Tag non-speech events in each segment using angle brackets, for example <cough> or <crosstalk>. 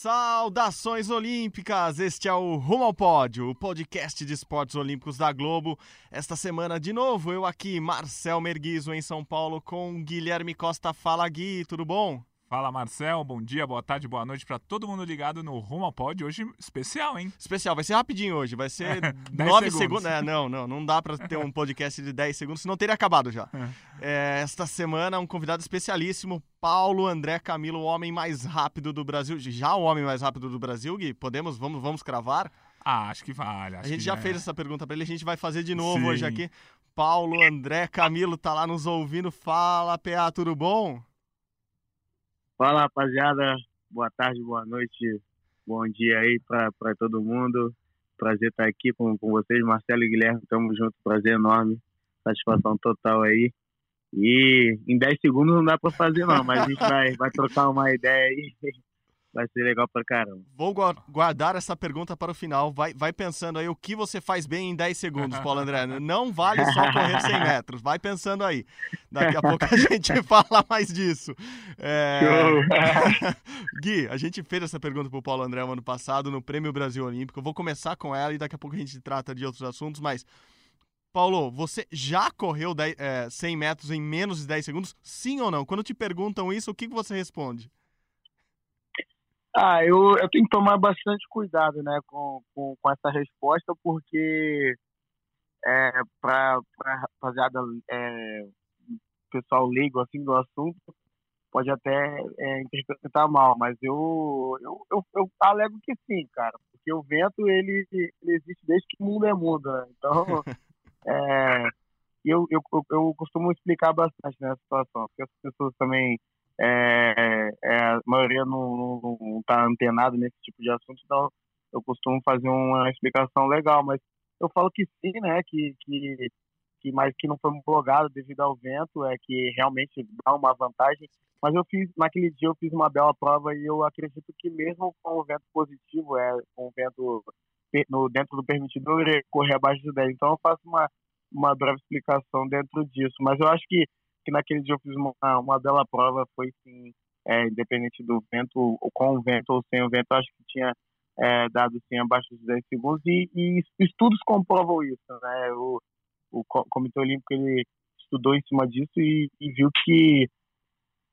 Saudações olímpicas! Este é o Rumo ao Pódio, o podcast de esportes olímpicos da Globo. Esta semana, de novo, eu aqui, Marcel Merguizo, em São Paulo, com Guilherme Costa. Fala, Gui, tudo bom? Fala Marcel, bom dia, boa tarde, boa noite para todo mundo ligado no Rumo ao Pod. Hoje especial, hein? Especial, vai ser rapidinho hoje, vai ser 9 <laughs> segundos. segundos. É, não, não, não dá para ter um podcast de 10 segundos, senão teria acabado já. É, esta semana, um convidado especialíssimo, Paulo André Camilo, o homem mais rápido do Brasil. Já o homem mais rápido do Brasil, Gui? Podemos, vamos, vamos cravar? Ah, acho que vale. Acho a gente já é. fez essa pergunta para ele, a gente vai fazer de novo Sim. hoje aqui. Paulo André Camilo tá lá nos ouvindo. Fala, PA, tudo bom? Fala, rapaziada. Boa tarde, boa noite, bom dia aí para todo mundo. Prazer estar aqui com, com vocês, Marcelo e Guilherme. Tamo junto, prazer enorme. Satisfação total aí. E em 10 segundos não dá para fazer, não, mas a gente vai, vai trocar uma ideia aí. <laughs> Vai ser legal pra caramba. Vou guardar essa pergunta para o final. Vai, vai pensando aí o que você faz bem em 10 segundos, Paulo André. <laughs> Não vale só correr 100 <laughs> metros. Vai pensando aí. Daqui a pouco a gente <laughs> fala mais disso. É... Gui, a gente fez essa pergunta para o Paulo André no ano passado no Prêmio Brasil Olímpico. Eu vou começar com ela e daqui a pouco a gente trata de outros assuntos, mas. Paulo, você já correu 10, é, 100 metros em menos de 10 segundos? Sim ou não? Quando te perguntam isso, o que, que você responde? Ah, eu, eu tenho que tomar bastante cuidado, né, com, com, com essa resposta, porque é, para rapaziada, é, pessoal leigo assim do assunto, pode até é, interpretar mal, mas eu, eu, eu, eu, alego que sim, cara, porque o vento ele, ele existe desde que o mundo é mundo, né? Então, <laughs> é, eu, eu, eu costumo explicar bastante nessa situação, porque as pessoas também é, é, a maioria não está antenado nesse tipo de assunto, então eu costumo fazer uma explicação legal, mas eu falo que sim, né, que, que, que mas que não foi blogado devido ao vento, é que realmente dá uma vantagem, mas eu fiz, naquele dia eu fiz uma bela prova e eu acredito que mesmo com o vento positivo, é, com o vento no, dentro do permitido, eu correr abaixo de 10, então eu faço uma, uma breve explicação dentro disso, mas eu acho que que naquele dia eu fiz uma, uma bela prova, foi sim, é, independente do vento, ou com o vento ou sem o vento, acho que tinha é, dado sim abaixo de 10 segundos e, e estudos comprovam isso, né? O, o Comitê Olímpico ele estudou em cima disso e, e viu que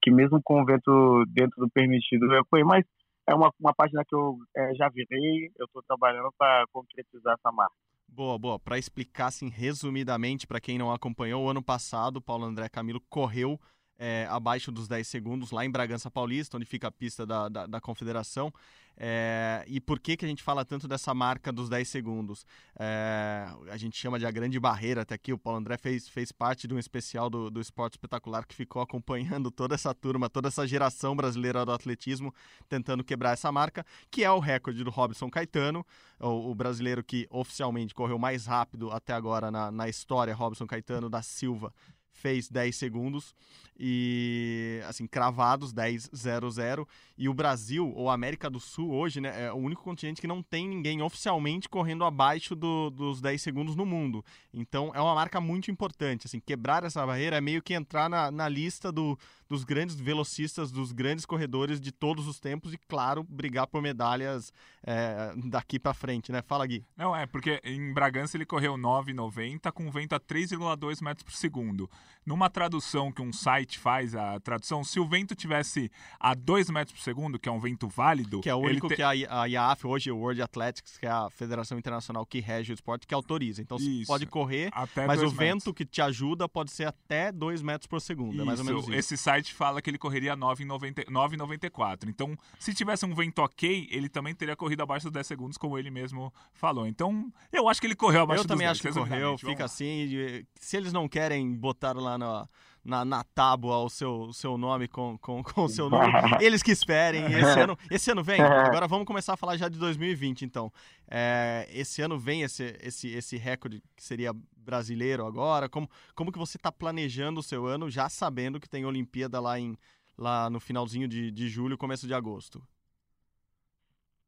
que mesmo com o vento dentro do permitido eu fui, mas é uma, uma página que eu é, já virei, eu estou trabalhando para concretizar essa marca. Boa, boa. Para explicar assim, resumidamente, para quem não acompanhou, o ano passado, Paulo André Camilo correu é, abaixo dos 10 segundos lá em Bragança Paulista, onde fica a pista da, da, da Confederação. É, e por que, que a gente fala tanto dessa marca dos 10 segundos? É, a gente chama de a grande barreira até aqui. O Paulo André fez, fez parte de um especial do, do Esporte Espetacular que ficou acompanhando toda essa turma, toda essa geração brasileira do atletismo, tentando quebrar essa marca, que é o recorde do Robson Caetano, o, o brasileiro que oficialmente correu mais rápido até agora na, na história, Robson Caetano da Silva fez 10 segundos e assim cravados 10 0 0 e o Brasil ou a América do Sul hoje né, é o único continente que não tem ninguém oficialmente correndo abaixo do, dos 10 segundos no mundo. Então é uma marca muito importante assim quebrar essa barreira é meio que entrar na, na lista do, dos grandes velocistas dos grandes corredores de todos os tempos e claro brigar por medalhas é, daqui para frente né? Fala Gui. Não é porque em Bragança ele correu 9,90 com vento a 3,2 metros por segundo numa tradução que um site faz, a tradução, se o vento tivesse a 2 metros por segundo, que é um vento válido. Que é o único te... que a, a IAAF, hoje, o World Athletics, que é a Federação Internacional que rege o esporte, que autoriza. Então você pode correr, mas o metros. vento que te ajuda pode ser até 2 metros por segundo. Isso. É mais ou menos isso. Esse site fala que ele correria 9,94. Então, se tivesse um vento ok, ele também teria corrido abaixo dos 10 segundos, como ele mesmo falou. Então, eu acho que ele correu abaixo eu dos 10 Eu também acho que correu, fica assim. Se eles não querem botar lá na na, na tábua o seu, seu nome com, com, <laughs> com o seu nome. <laughs> Eles que esperem. Esse ano, esse ano vem. <laughs> Agora vamos começar a falar já de 2020, então. É, esse ano vem esse, esse, esse recorde que seria brasileiro agora? Como, como que você está planejando o seu ano, já sabendo que tem Olimpíada lá, em, lá no finalzinho de, de julho, começo de agosto?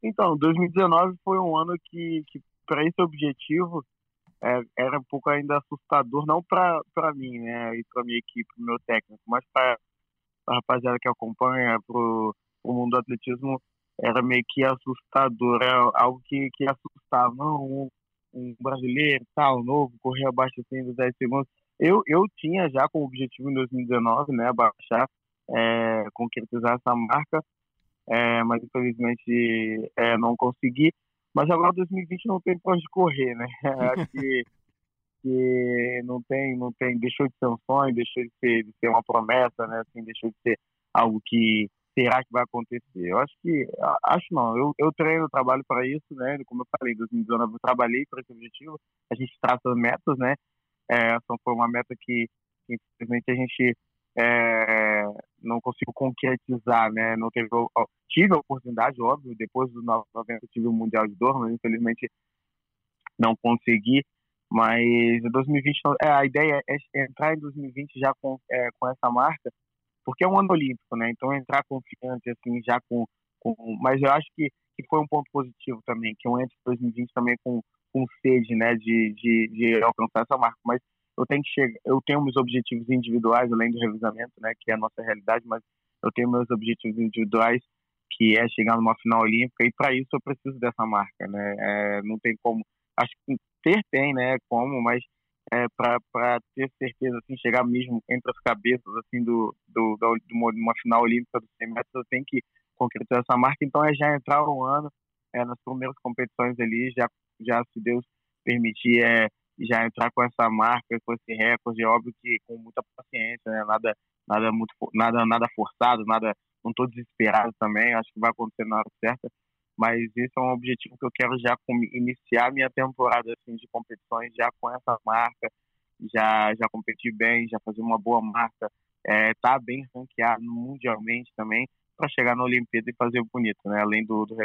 Então, 2019 foi um ano que, que para esse objetivo, é, era um pouco ainda assustador, não para mim, né, e para minha equipe, meu técnico, mas para a rapaziada que acompanha, para o mundo do atletismo, era meio que assustador, era algo que, que assustava. Não, um, um brasileiro, tal, novo, correr abaixo assim dos 10 segundos. Eu, eu tinha já como objetivo em 2019, né, abaixar, é, concretizar essa marca, é, mas infelizmente é, não consegui. Mas agora 2020 não tem pra onde correr, né? <laughs> Acho que, que não tem, não tem, deixou de ser um sonho, deixou de ser, de ser uma promessa, né? Assim, deixou de ser algo que será que vai acontecer? Eu acho que, acho não, eu, eu treino, trabalho para isso, né? Como eu falei, em 2019 eu trabalhei para esse objetivo, a gente traça metas, né? É, essa foi uma meta que infelizmente, a gente é, não consigo concretizar, né? Não teve, tive a oportunidade, óbvio, depois do 90 tive o Mundial de Dor, mas infelizmente não consegui. Mas em 2020, é, a ideia é entrar em 2020 já com, é, com essa marca, porque é um ano olímpico, né? Então entrar confiante, assim, já com. com mas eu acho que, que foi um ponto positivo também, que eu entro em 2020 também com, com sede, né, de, de, de alcançar essa marca. Mas eu tenho que chegar, eu tenho meus objetivos individuais além do revisamento, né, que é a nossa realidade, mas eu tenho meus objetivos individuais que é chegar numa final olímpica e para isso eu preciso dessa marca, né? É, não tem como, acho que ter tem, né? Como, mas é, para ter certeza, assim, chegar mesmo entre as cabeças, assim, do, do, do, de uma final olímpica 100 metros, eu tenho que concretizar essa marca. Então é já entrar um ano é, nas primeiras competições ali, já, já se Deus permitir, é, já entrar com essa marca, com esse recorde, é óbvio que com muita paciência, né? Nada, nada muito, nada, nada forçado, nada, não estou desesperado também, acho que vai acontecer na hora certa, mas esse é um objetivo que eu quero já iniciar minha temporada assim de competições já com essa marca, já já competir bem, já fazer uma boa marca, é, tá bem ranqueado mundialmente também para chegar na Olimpíada e fazer bonito, né? Além do, do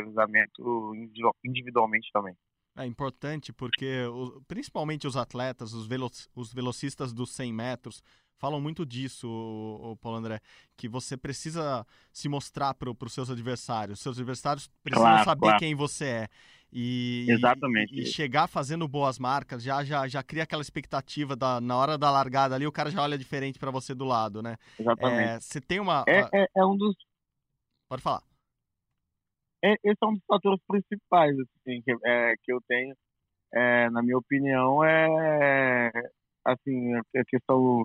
individualmente também. É importante porque, principalmente os atletas, os, velo os velocistas dos 100 metros, falam muito disso, o, Paulo André, que você precisa se mostrar para os seus adversários. Seus adversários precisam claro, saber claro. quem você é. E, Exatamente. E, e, chegar fazendo boas marcas já, já, já cria aquela expectativa da, na hora da largada ali, o cara já olha diferente para você do lado, né? Exatamente. É, você tem uma. É, é, é um dos. Pode falar esse é um dos fatores principais assim, que, é, que eu tenho, é, na minha opinião, é assim, a questão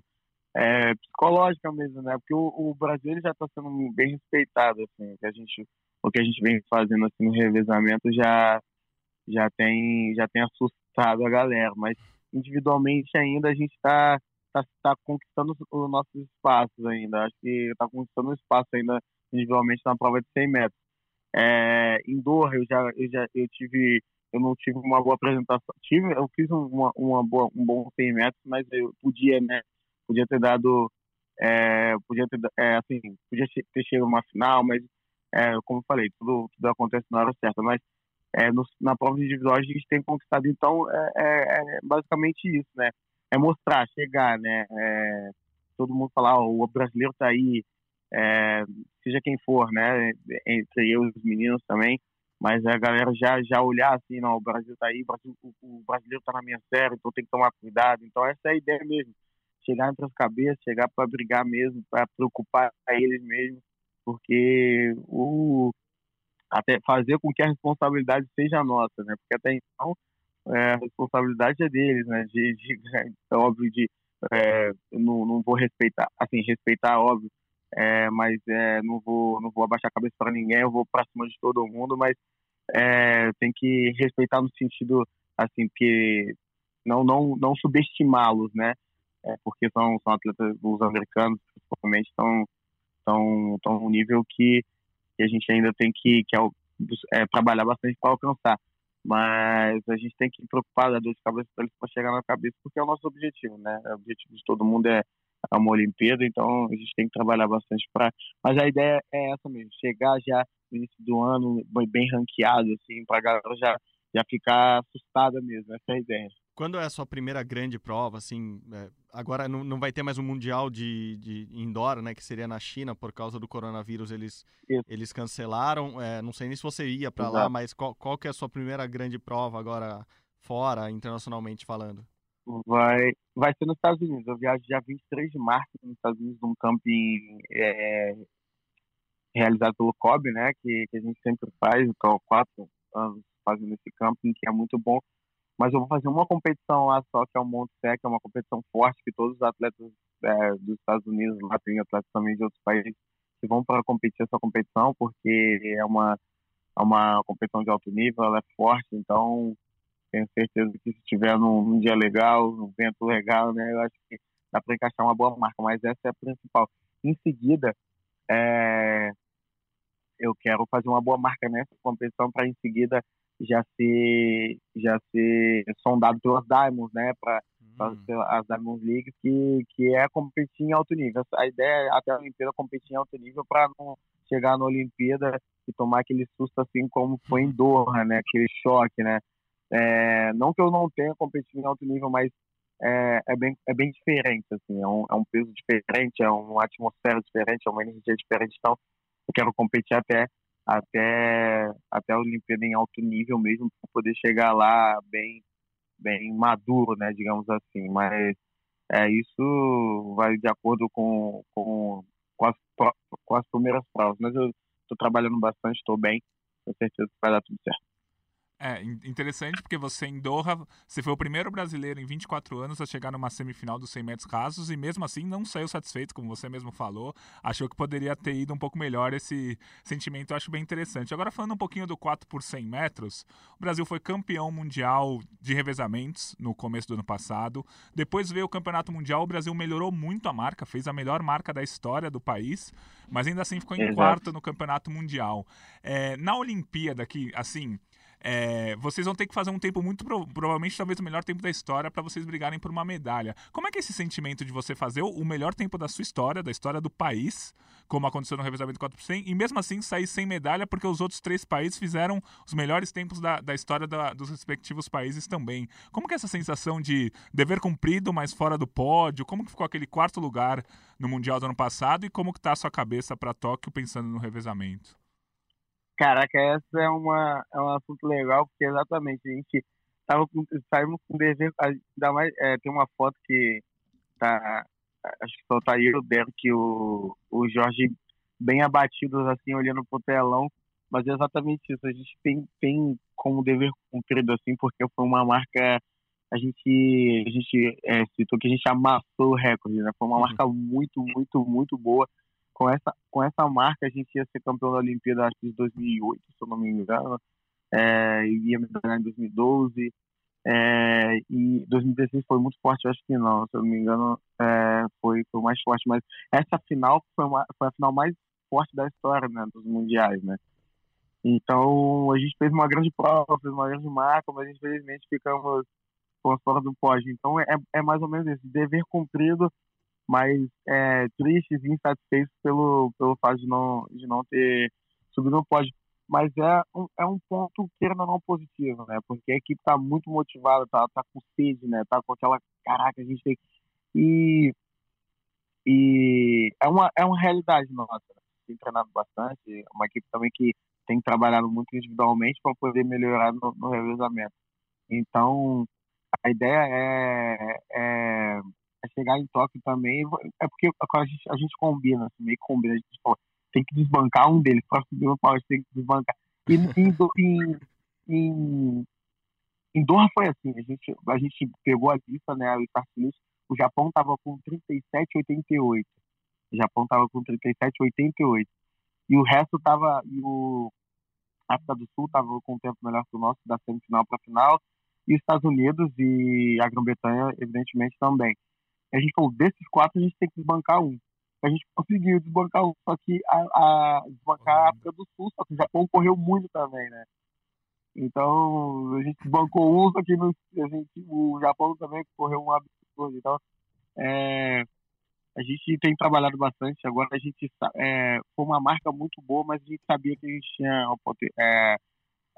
é, psicológica mesmo, né? Porque o, o Brasil já está sendo bem respeitado, assim, que a gente, o que a gente vem fazendo assim no revezamento já já tem já tem assustado a galera, mas individualmente ainda a gente está tá, tá conquistando os nossos espaços ainda. Acho que está conquistando um espaço ainda individualmente na prova de 100 metros. É, em Doha eu já, eu já eu tive eu não tive uma boa apresentação. Tive eu fiz uma, uma boa, um bom 100 metros mas eu podia né podia ter dado é, podia ter é, assim podia ter chegado uma final mas é, como eu falei tudo tudo acontece na hora certa. Mas é, no, na prova individual a gente tem conquistado. Então é, é, basicamente isso né? É mostrar chegar né? Todo mundo falar oh, o brasileiro está aí é, seja quem for, né, entre eu e os meninos também, mas a galera já já olhar assim, não, o Brasil tá aí, o, Brasil, o, o brasileiro tá na minha série, então tem que tomar cuidado. Então essa é a ideia mesmo, chegar entre as cabeças, chegar para brigar mesmo, para preocupar eles mesmo, porque o até fazer com que a responsabilidade seja nossa, né? Porque até então é, a responsabilidade é deles, né? De, de é óbvio de é, não, não vou respeitar, assim respeitar óbvio, é, mas é, não vou não vou abaixar a cabeça para ninguém, eu vou para cima de todo mundo, mas é, tem que respeitar no sentido assim que não não não subestimá-los, né? É, porque são são atletas os americanos principalmente estão estão estão nível que, que, a gente ainda tem que, que é, trabalhar bastante para alcançar. Mas a gente tem que preocupar da dor de cabeça para eles para chegar na cabeça, porque é o nosso objetivo, né? O objetivo de todo mundo é a uma Olimpíada, então a gente tem que trabalhar bastante para. Mas a ideia é essa mesmo, chegar já no início do ano bem ranqueado, assim, para a galera já, já ficar assustada mesmo, essa é a ideia. Quando é a sua primeira grande prova, assim, é, agora não, não vai ter mais um mundial de, de indoor, né, que seria na China por causa do coronavírus, eles eles cancelaram. É, não sei nem se você ia para lá, mas qual, qual que é a sua primeira grande prova agora fora, internacionalmente falando? Vai, vai ser nos Estados Unidos. Eu viajo dia 23 de março nos Estados Unidos, num camping é, realizado pelo COB, né, que, que a gente sempre faz, estou quatro anos fazendo esse camping, que é muito bom mas eu vou fazer uma competição lá só, que é o Monte Sec, é uma competição forte, que todos os atletas é, dos Estados Unidos, lá tem atletas também de outros países, que vão para competir essa competição, porque é uma, é uma competição de alto nível, ela é forte, então tenho certeza que se tiver num, num dia legal, num vento legal, né, eu acho que dá para encaixar uma boa marca, mas essa é a principal. Em seguida, é, eu quero fazer uma boa marca nessa competição para em seguida já ser já ser sondado pelas Diamonds, né, para hum. as Diamond League, que que é competir em alto nível. A ideia é até a Olimpíada competir em alto nível para não chegar na Olimpíada e tomar aquele susto assim como foi em Doha, né, aquele choque, né. É, não que eu não tenha competido em alto nível, mas é, é, bem, é bem diferente, assim, é um, é um peso diferente, é uma atmosfera diferente, é uma energia diferente, então eu quero competir até até, até a Olimpíada em alto nível mesmo, para poder chegar lá bem, bem maduro, né, digamos assim. Mas é, isso vai de acordo com, com, com, as, com as primeiras provas. Mas eu estou trabalhando bastante, estou bem, tenho certeza que vai dar tudo certo. É, interessante porque você em Doha, você foi o primeiro brasileiro em 24 anos a chegar numa semifinal dos 100 metros rasos e mesmo assim não saiu satisfeito, como você mesmo falou. Achou que poderia ter ido um pouco melhor esse sentimento, eu acho bem interessante. Agora falando um pouquinho do 4 por 100 metros, o Brasil foi campeão mundial de revezamentos no começo do ano passado. Depois veio o Campeonato Mundial, o Brasil melhorou muito a marca, fez a melhor marca da história do país, mas ainda assim ficou em Exato. quarto no Campeonato Mundial. É, na Olimpíada, que assim é, vocês vão ter que fazer um tempo muito, provavelmente, talvez o melhor tempo da história para vocês brigarem por uma medalha. Como é que é esse sentimento de você fazer o melhor tempo da sua história, da história do país, como aconteceu no revezamento 4%, e mesmo assim sair sem medalha porque os outros três países fizeram os melhores tempos da, da história da, dos respectivos países também. Como que é essa sensação de dever cumprido, mas fora do pódio? Como que ficou aquele quarto lugar no Mundial do ano passado e como que tá a sua cabeça para Tóquio pensando no revezamento? Caraca, essa é uma é um assunto legal, porque exatamente a gente tava com, saímos com dever, ainda mais, é, tem uma foto que tá, acho que só tá aí o Derek e o, o Jorge bem abatidos, assim, olhando pro telão, mas é exatamente isso, a gente tem, tem como dever cumprido, assim, porque foi uma marca, a gente, a gente é, citou que a gente amassou o recorde, né, foi uma uhum. marca muito, muito, muito boa, com essa, com essa marca a gente ia ser campeão da Olimpíada acho de 2008, se eu não me engano, é, e ia ganhar em 2012, é, e 2016 foi muito forte, acho que não, se eu não me engano, é, foi, foi mais forte, mas essa final foi, uma, foi a final mais forte da história, né, dos mundiais, né. Então, a gente fez uma grande prova, fez uma grande marca, mas infelizmente ficamos fora do pódio. Então, é, é mais ou menos isso, dever cumprido, mas é, tristes e insatisfeitos pelo, pelo fato de não, de não ter subido no pódio. Mas é um, é um ponto, querendo ou não, positivo, né? Porque a equipe está muito motivada, tá, tá com sede, né? Tá com aquela, caraca, a gente tem... E, e é, uma, é uma realidade nossa. Né? Tem treinado bastante, uma equipe também que tem trabalhado muito individualmente para poder melhorar no, no revezamento. Então, a ideia é, é é chegar em Tóquio também. É porque a gente, a gente combina, assim, meio combina, a gente fala, tem que desbancar um deles, para subir o pau, tem que desbancar. E em, em, em, Doha foi assim, a gente, a gente pegou a lista, né, o start o Japão estava com 37,88. O Japão estava com 37,88. E o resto estava. E o África do Sul estava com um tempo melhor que o nosso, da semifinal para final. E os Estados Unidos e a Grã-Bretanha, evidentemente, também. A gente falou, desses quatro a gente tem que desbancar um. A gente conseguiu desbancar um, só que a, a desbancar a África do Sul, só que o Japão correu muito também, né? Então, a gente desbancou um, só que no, a gente, o Japão também correu um absurdo. Então, é, a gente tem trabalhado bastante. Agora a gente é, foi uma marca muito boa, mas a gente sabia que a gente tinha é,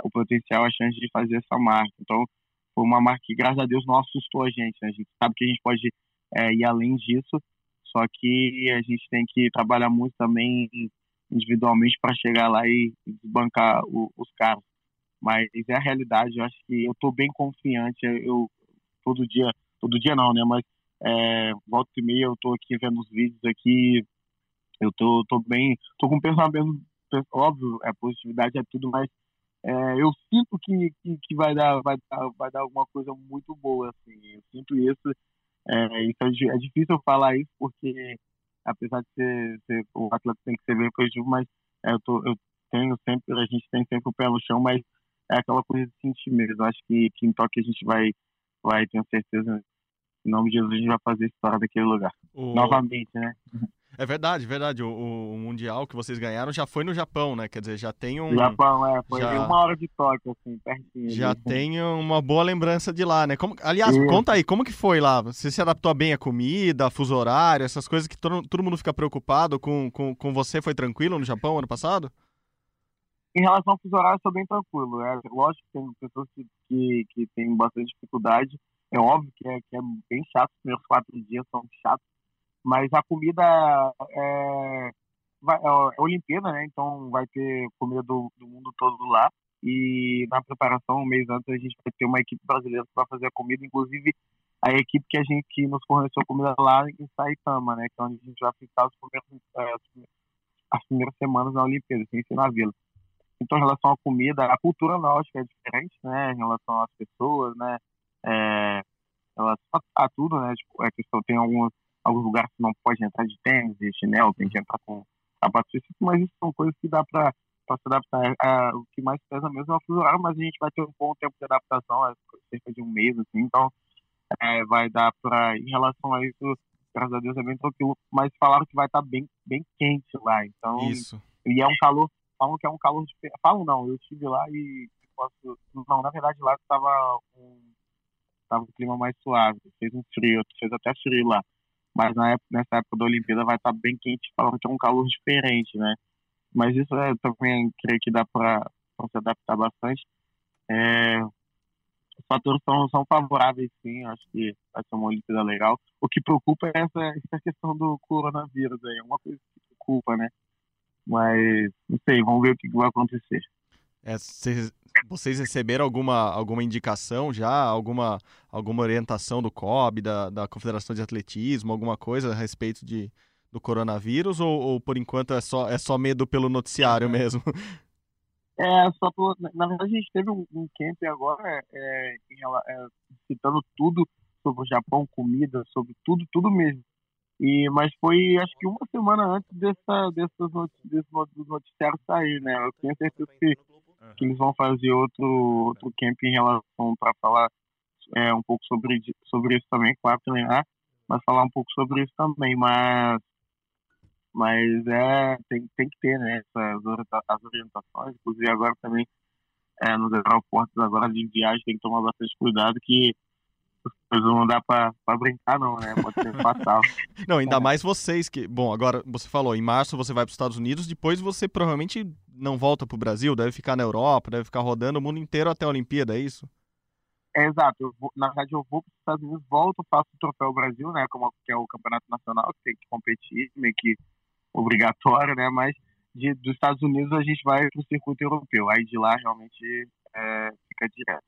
o potencial, a chance de fazer essa marca. Então, foi uma marca que, graças a Deus, não assustou a gente. Né? A gente sabe que a gente pode é, ir além disso, só que a gente tem que trabalhar muito também individualmente para chegar lá e desbancar o, os caras. Mas é a realidade, eu acho que eu estou bem confiante. Eu todo dia, todo dia não, né? Mas é, volta e meia eu estou aqui vendo os vídeos aqui, eu tô, tô bem, tô com pensamento, óbvio, é positividade é tudo, mas é, eu sinto que, que, que, vai, dar, vai, dar, vai dar alguma coisa muito boa, assim, eu sinto isso, é, isso é, é difícil eu falar isso porque apesar de ser, ser o atleta tem que ser bem positivo, mas é, eu, tô, eu tenho sempre, a gente tem sempre o pé no chão, mas é aquela coisa de sentir mesmo. Eu acho que, que em toque a gente vai, vai, tenho certeza, em nome de Jesus, a gente vai fazer história daquele lugar. O... Novamente, né? <laughs> É verdade, verdade. O, o, Mundial que vocês ganharam já foi no Japão, né? Quer dizer, já tem um. Japão, é. Foi já... uma hora de toque, assim, pertinho. Já ali. tem uma boa lembrança de lá, né? Como... Aliás, conta aí, como que foi lá? Você se adaptou bem à comida, fuso horário, essas coisas que todo, todo mundo fica preocupado com, com, com você? Foi tranquilo no Japão ano passado? Em relação ao fuso horário, eu sou bem tranquilo. É, lógico que tem pessoas que, que, que têm bastante dificuldade. É óbvio que é, que é bem chato, os primeiros quatro dias são chatos mas a comida é, vai, é, é Olimpíada, né? Então vai ter comida do, do, mundo todo lá. E na preparação, um mês antes, a gente vai ter uma equipe brasileira que vai fazer a comida, inclusive a equipe que a gente que nos forneceu comida lá em Saitama, né? Que é onde a gente vai ficar os primeiros, é, as primeiras semanas na Olimpíada, sem ser na vila. Então, em relação à comida, a cultura náutica é diferente, né? Em relação às pessoas, né? É, a, a tudo, né? Tipo, é questão, tem algumas alguns lugares que não pode entrar de tênis e chinelo, tem que entrar com sapato específico, mas isso são coisas que dá para se adaptar. É, o que mais pesa mesmo é o fuso horário, mas a gente vai ter um bom tempo de adaptação, é cerca de um mês, assim, então é, vai dar para, em relação a isso, graças a Deus é bem tranquilo, mas falaram que vai estar tá bem, bem quente lá, então... Isso. E é um calor, falam que é um calor diferente, falam não, eu estive lá e posso, não, na verdade lá estava um, tava um clima mais suave, fez um frio, fez até frio lá mas na época, nessa época da Olimpíada vai estar bem quente, falando que é um calor diferente, né? Mas isso é, também creio que dá para se adaptar bastante. É, os fatores são, são favoráveis, sim, acho que vai ser uma Olimpíada legal. O que preocupa é essa, essa questão do coronavírus aí, é uma coisa que preocupa, né? Mas, não sei, vamos ver o que vai acontecer. É, vocês receberam alguma, alguma indicação já, alguma, alguma orientação do COB, da, da Confederação de Atletismo, alguma coisa a respeito de, do coronavírus, ou, ou por enquanto é só, é só medo pelo noticiário mesmo? É, só tô, na verdade a gente teve um, um camp agora é, é, citando tudo sobre o Japão, comida, sobre tudo, tudo mesmo. E, mas foi acho que uma semana antes dessa, dessas desses noticiários sair, né? Eu tenho certeza que. Que eles vão fazer outro, outro camp em relação para falar é, um pouco sobre, sobre isso também, claro, treinar, mas falar um pouco sobre isso também, mas mas é tem, tem que ter né essas as orientações inclusive agora também é, nos aeroportos agora de viagem tem que tomar bastante cuidado que não dá para brincar, não, né? Pode ser fatal. <laughs> não, ainda mais vocês que. Bom, agora você falou, em março você vai para os Estados Unidos, depois você provavelmente não volta para o Brasil, deve ficar na Europa, deve ficar rodando o mundo inteiro até a Olimpíada, é isso? É, exato. Vou, na verdade, eu vou para os Estados Unidos, volto, faço o Troféu Brasil, né? Como, que é o campeonato nacional, que tem que competir, meio que obrigatório, né? Mas de, dos Estados Unidos a gente vai para o circuito europeu. Aí de lá realmente é, fica direto.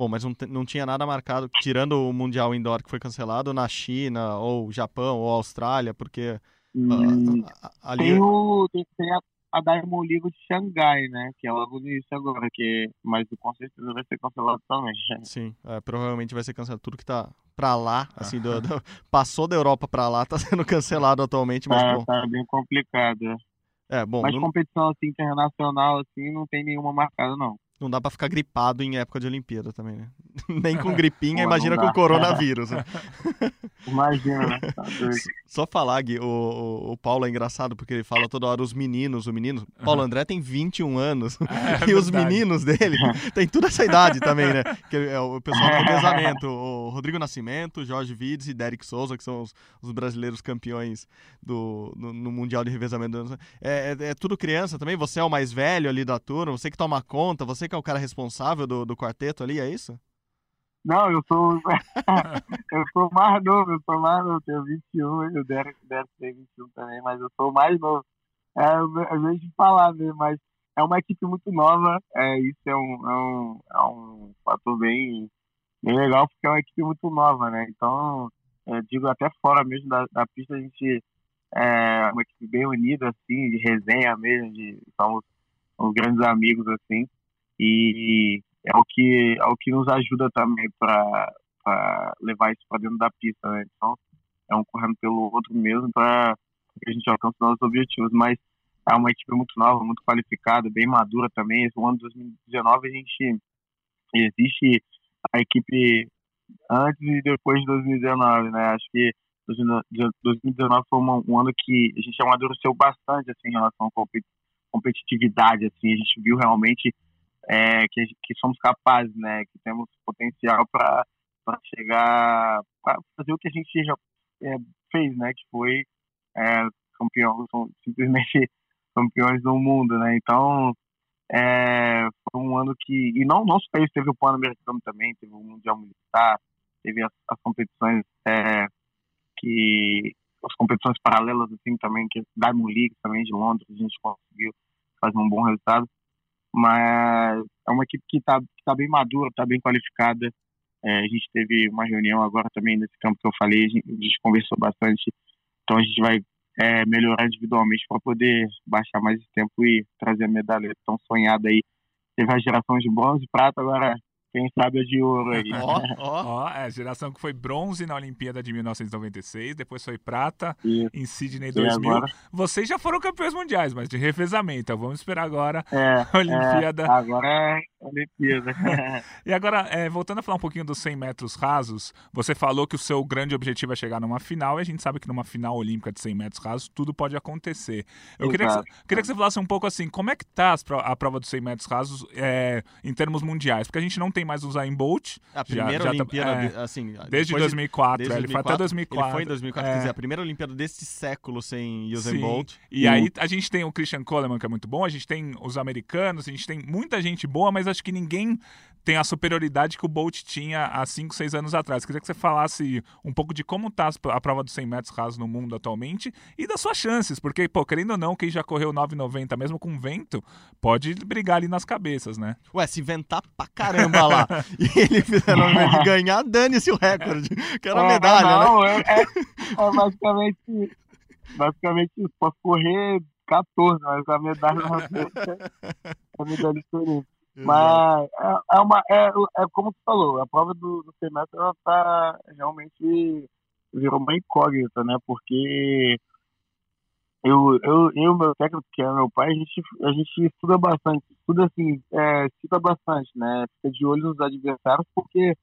Bom, mas não, não tinha nada marcado, tirando o Mundial Indoor que foi cancelado, na China, ou Japão, ou Austrália, porque hum, ali... Tem, o, tem, tem a, a Diamond League de Xangai, né? Que é logo nisso agora, que, mas com certeza vai ser cancelado também. <laughs> Sim, é, provavelmente vai ser cancelado. Tudo que tá pra lá, assim, do, do, passou da Europa pra lá, <laughs> tá sendo cancelado atualmente, mas tá, bom. Tá bem complicado. É, bom. Mas não... competição assim, internacional, assim, não tem nenhuma marcada, não não dá para ficar gripado em época de Olimpíada também, né? <laughs> Nem com <laughs> gripinha, imagina com coronavírus. né? <laughs> Imagina, né? Tá. Só falar, Gui, o, o, o Paulo é engraçado porque ele fala toda hora os meninos, o menino. Paulo André tem 21 anos. É e os verdade. meninos dele tem toda essa idade também, né? Que é o pessoal do revezamento. O Rodrigo Nascimento, Jorge Vides e Derek Souza, que são os, os brasileiros campeões do, no, no Mundial de Revezamento. É, é, é tudo criança também? Você é o mais velho ali da turma? Você que toma conta? Você que é o cara responsável do, do quarteto ali, é isso? Não, eu sou. <laughs> eu sou mais novo, eu sou mais novo, tenho 21, o Derek, Derek tem 21 também, mas eu sou mais novo. É, às vezes de falar mesmo, mas é uma equipe muito nova, é, isso é um, é um, é um fator bem, bem legal, porque é uma equipe muito nova, né? Então, eu digo até fora mesmo da, da pista, a gente é uma equipe bem unida, assim, de resenha mesmo, de, somos, somos grandes amigos, assim, e é o que, é o que nos ajuda também para levar isso para dentro da pista, né? Então, é um correndo pelo outro mesmo para a gente alcance nossos objetivos, mas é uma equipe muito nova, muito qualificada, bem madura também. Esse ano de 2019 a gente existe a equipe antes e depois de 2019, né? Acho que 2019 foi um, ano que a gente amadureceu bastante assim, em relação à competi- competitividade. Assim, a gente viu realmente é, que, que somos capazes, né? Que temos potencial para chegar, para fazer o que a gente já é, fez, né? Que foi é, campeão, simplesmente <laughs> campeões do mundo, né? Então é, foi um ano que e não não só isso, teve o Pan-Americano também, teve o Mundial Militar, teve as, as competições é, que as competições paralelas assim também que Diamond League também de Londres a gente conseguiu fazer um bom resultado mas é uma equipe que está tá bem madura, está bem qualificada. É, a gente teve uma reunião agora também nesse campo que eu falei, a gente, a gente conversou bastante. Então a gente vai é, melhorar individualmente para poder baixar mais esse tempo e trazer a medalha tão sonhada aí. Teve a geração de bronze e prata, agora quem sabe a de ouro aí. Ó, <laughs> ó. Ó, é, a geração que foi bronze na Olimpíada de 1996, depois foi prata E, em Sydney e 2000. agora, Vocês já foram campeões mundiais, mas de revezamento. Então vamos esperar agora é, a Olimpíada. é, agora é Olimpíada. <laughs> E agora, é, voltando a falar um pouquinho dos 100 metros rasos, você falou que o seu grande objetivo é chegar numa final, e a gente sabe que numa final olímpica de 100 metros rasos tudo pode acontecer. Eu queria que, queria que você falasse um pouco assim, como é que tá a prova dos 100 metros rasos é, em termos mundiais? Porque a gente não tem mais o Zayn Bolt, A primeira já tá- Olimpíada, é, de- assim... desde depois de- 2004, desde é, ele foi até 2004. Ele foi em 2004, é. quer dizer, a primeira Olimpíada deste século sem Usain. Bolt. E aí a gente tem o Christian Coleman, que é muito bom, a gente tem os americanos, a gente tem muita gente boa, mas acho que ninguém tem a superioridade que o Bolt tinha há 5, 6 anos atrás. Queria que você falasse um pouco de como está a prova dos 100 metros rasos no mundo atualmente e das suas chances, porque, pô, querendo ou não, quem já correu 9,90 mesmo com vento, pode brigar ali nas cabeças, né? Ué, se inventar pra caramba lá <laughs> e ele fizer <laughs> novamente ganhar, dane-se o recorde. Quero a É, medalha, né? não, é, é, é basicamente, basicamente isso. Posso correr 14, mas a medalha é a <laughs> medalha diferente. Mas é, é uma, é, é como você falou, a prova do, do semestre ela tá realmente virou uma incógnita, né? Porque eu, eu, eu meu técnico, que é meu pai, a gente, a gente estuda bastante, estuda assim, é, cita bastante, né? Fica de olho nos adversários, porque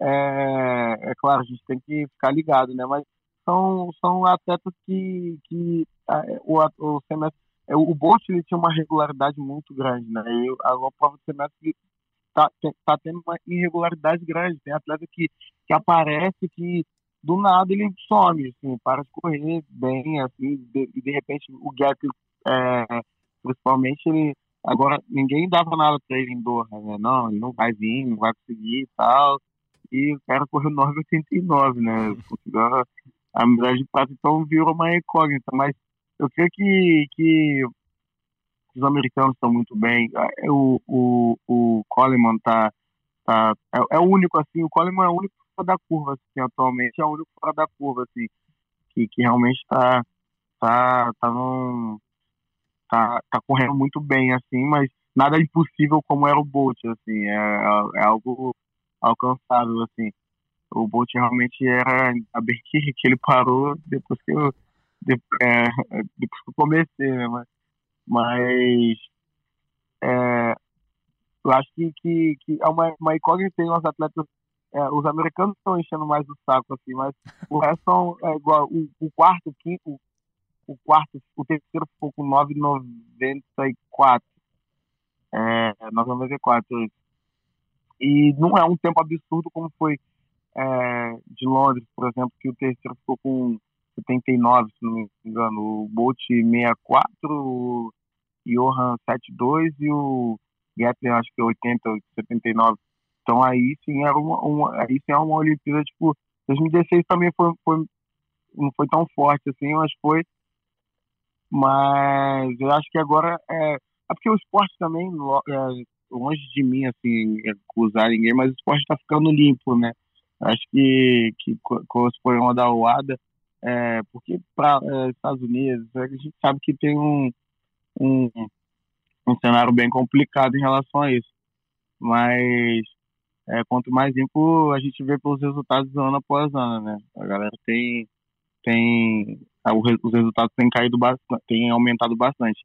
é, é claro, a gente tem que ficar ligado, né? Mas são, são atletas que, que ah, o, o semestre o Bolt ele tinha uma regularidade muito grande, né? E a, a prova do semestre tá, tá tendo uma irregularidade grande. Tem atleta que, que aparece que do nada ele some, assim, para de correr bem, assim, de- de repente o gap, é, principalmente, ele agora ninguém dava nada para ele em Doha, né? Não, ele não vai vir, não vai conseguir e tal. E o cara correu 9,89, né? A- a medalha de prata, então virou uma incógnita, mas eu creio que, que os americanos estão muito bem. É, O, o, o Coleman tá, tá é, é o único assim, o Coleman é o único fora da curva assim, atualmente, é o único fora da curva assim, que, que realmente está tá, tá, num- tá, tá correndo muito bem assim, mas nada impossível como era o Bolt assim, é, é algo alcançável assim. O Bolt realmente era, ainda bem que, que ele parou depois que eu de- é, depois que eu comecei, né? Mas, mas é, eu acho que, que, que é uma, uma incógnita tem os atletas é, os americanos estão enchendo mais o saco assim mas o resto são é, igual o, o quarto o quinto o quarto o terceiro ficou com 9,94 é, 9,94 e não é um tempo absurdo como foi é, de Londres por exemplo que o terceiro ficou com 79 se não me engano o Bolt 64 o Johan 72 e o Gatlin acho que 80, 79. Então aí sim era uma, uma aí sim é uma Olimpíada tipo 2016 também foi, foi não foi tão forte assim, mas foi mas eu acho que agora é, é porque o esporte também é, longe de mim assim é, acusar ninguém, mas o esporte está ficando limpo, né? Acho que que com esse problema da OADA é, porque para é, Estados Unidos a gente sabe que tem um, um um cenário bem complicado em relação a isso. Mas é, quanto mais limpo a gente vê pelos resultados ano após ano, né? A galera tem tem os resultados têm caído bastante, têm aumentado bastante.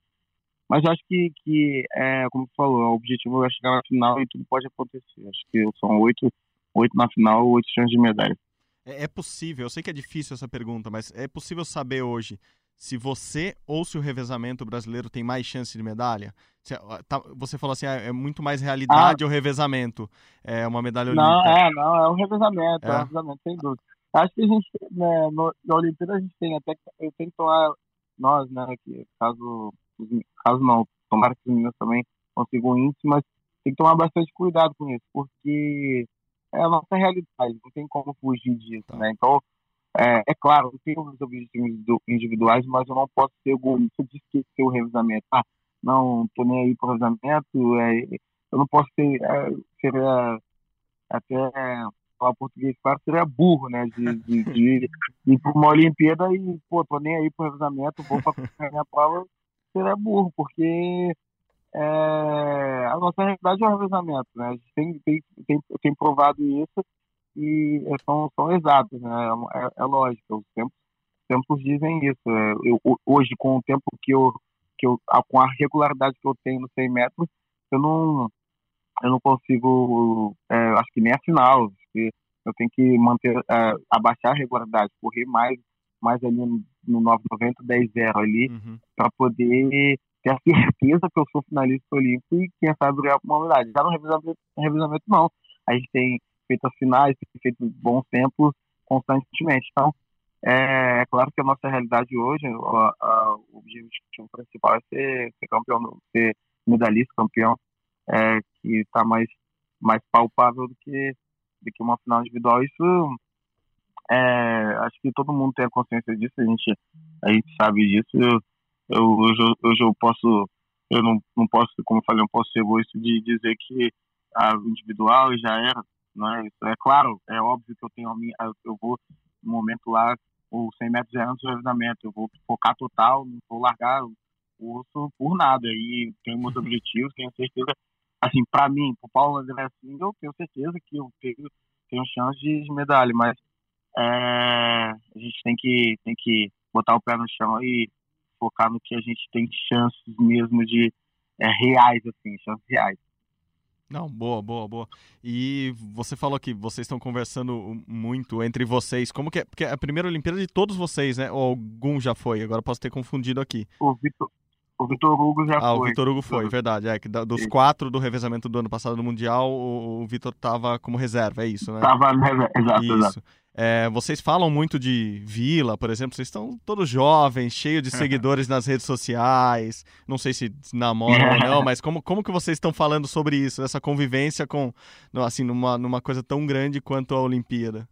Mas eu acho que, que é, como você falou, o objetivo é chegar na final e tudo pode acontecer. Acho que são oito, oito na final, oito chances de medalha. É, é possível, eu sei que é difícil essa pergunta, mas é possível saber hoje se você ou se o revezamento brasileiro tem mais chance de medalha? Tá, você falou assim, ah, é muito mais realidade ah, o revezamento, é uma medalha olímpica. Não, é, não, é o revezamento, é, é o revezamento, sem dúvida. Acho que a gente, né, no, na Olimpíada a gente tem até, eu tenho que tomar, nós, né, que caso, caso não, tomara que os meninos também consigam um índice, mas tem que tomar bastante cuidado com isso, porque é a nossa realidade, não tem como fugir disso, tá. né, então é, é claro, eu tenho os objetivos individuais, mas eu não posso ser egoísta de esquecer o revezamento. Ah, não, tô nem aí pro revezamento, é, eu não posso ser, é, seria até falar português claro, seria burro, né, de, de, de, <laughs> ir para uma Olimpíada e, pô, tô nem aí pro revezamento, vou para <laughs> minha prova, seria burro, porque é, a nossa realidade é o revezamento, né, a gente tem, tem, tem, tem provado isso e são, são exatos, né? É, é, é lógico, os tempos, tempos dizem isso. É, eu, hoje, com o tempo que eu, que eu, com a regularidade que eu tenho nos 100 metros, eu não, eu não consigo, é, acho que nem a final, eu tenho que manter, é, abaixar a regularidade, correr mais, mais ali no, no 990, 10-0 ali, uhum. para poder ter a certeza que eu sou finalista olímpico e quem sabe ganhar uma medalha. Já no revisamento, revisamento não. A gente tem feito as finais, tem feito bons tempos constantemente. Então, é, é, claro que a nossa realidade hoje, a, a, o objetivo principal é ser, ser campeão, ser medalhista, campeão, é, que está mais, mais palpável do que, do que uma final individual. Isso, é, acho que todo mundo tem a consciência disso, a gente, a gente sabe disso. Eu, hoje, hoje eu posso, eu não, não posso, como eu falei, não posso ser egoísta de dizer que a individual já era, né? Isso é claro, é óbvio que eu tenho a minha, eu vou no momento lá, o 100 metros é antes do revezamento, eu vou focar total, não vou largar o urso por nada. E tenho meus <laughs> objetivos, tenho certeza, assim, para mim, pro Paulo André assim, eu tenho certeza que eu tenho, tenho chance de, de medalha, mas é, a gente tem que, tem que botar o pé no chão e focar no que a gente tem chances mesmo de é, reais, assim, chances reais. Não, boa, boa, boa. E você falou que vocês estão conversando muito entre vocês. Como que é? Porque é a primeira Olimpíada de todos vocês, né? Ou algum já foi? Agora posso ter confundido aqui. O Vitor, o Vitor Hugo já ah, foi. Ah, o Vitor Hugo foi, verdade. É que dos quatro do revezamento do ano passado no Mundial, o, o Vitor estava como reserva, é isso, né? Tava reserva, exato, isso. exato. É, vocês falam muito de Vila, por exemplo, vocês estão todos jovens, cheios de <laughs> seguidores nas redes sociais, não sei se namoram ou não, <laughs> mas como, como que vocês estão falando sobre isso, essa convivência com, assim, numa, numa coisa tão grande quanto a Olimpíada?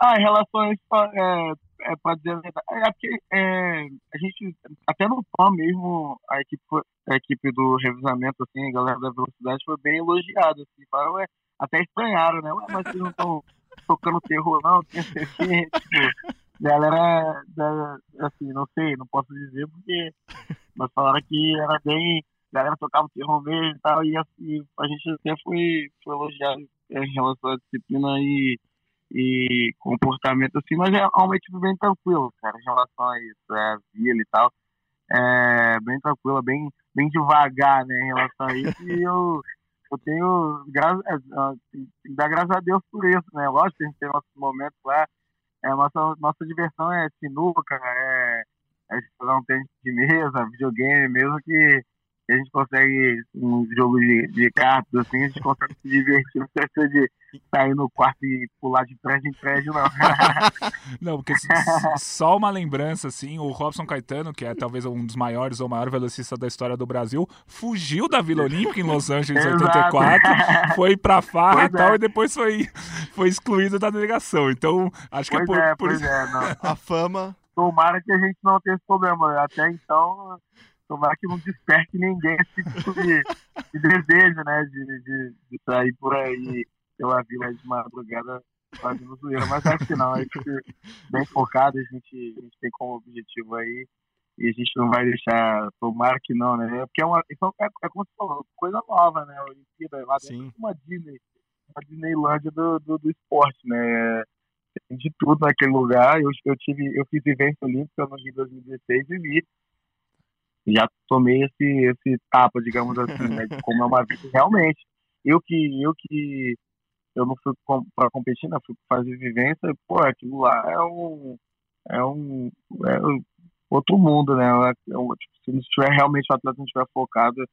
Ah, em relação a isso, é, é para dizer a verdade, é porque é, a gente, até no PAN mesmo, a equipe, a equipe do revisamento, assim, a galera da velocidade foi bem elogiada, assim, falaram, até estranharam, né, Ué, mas vocês não estão tocando terror, não, tinha que, tipo, galera, assim, não sei, não posso dizer porque mas falaram que era bem, a galera tocava terror mesmo e tal, e assim, a gente até foi, foi elogiado em relação à disciplina e, e comportamento, assim, mas é uma equipe bem tranquila, cara, em relação a isso, é, a vila e tal. é, bem tranquila, bem, bem devagar, né, em relação a isso. E eu, eu tenho, graças, é, dar graças a Deus por isso, né? Lógico que a gente tem nossos momentos lá. É, nossa, nossa diversão é sinuca, é, é jogar um tênis de mesa, videogame, mesmo que a gente consegue um jogo de, de cartas, assim, a gente consegue se divertir, não precisa de sair no quarto e pular de prédio em prédio, não. <laughs> não, porque só uma lembrança, assim, o Robson Caetano, que é talvez um dos maiores ou maior velocista da história do Brasil, fugiu da Vila Olímpica em Los Angeles em 84, foi pra farra e tal, é. e depois foi, foi excluído da delegação. Então, acho pois que é por, por... É, é, não. a fama. Tomara que a gente não tenha esse problema. Até então, tomara que não desperte ninguém esse tipo de, de desejo, né? De, de, de, sair por aí pela vila de madrugada fazendo zoeira. Mas acho que não, a gente bem focado, a gente, a gente tem como objetivo aí. E a gente não vai deixar, tomara que não, né? Porque é, uma, é, é como se falou, coisa nova, né? A Olimpíada lá dentro Sim. uma Disney, uma Disneylândia do, do, do esporte, né? Tem de tudo naquele lugar. Eu, eu, tive, eu fiz evento olímpico no Rio 2016 e vi já tomei esse, esse tapa, digamos <laughs> assim, né, de como é uma vida realmente. Eu que, eu que eu não fui para competir, né, fui fazer vivência, pô, aquilo lá é um, é um, é outro mundo, né, é, é um, tipo, se não estiver realmente o atleta não estiver focado,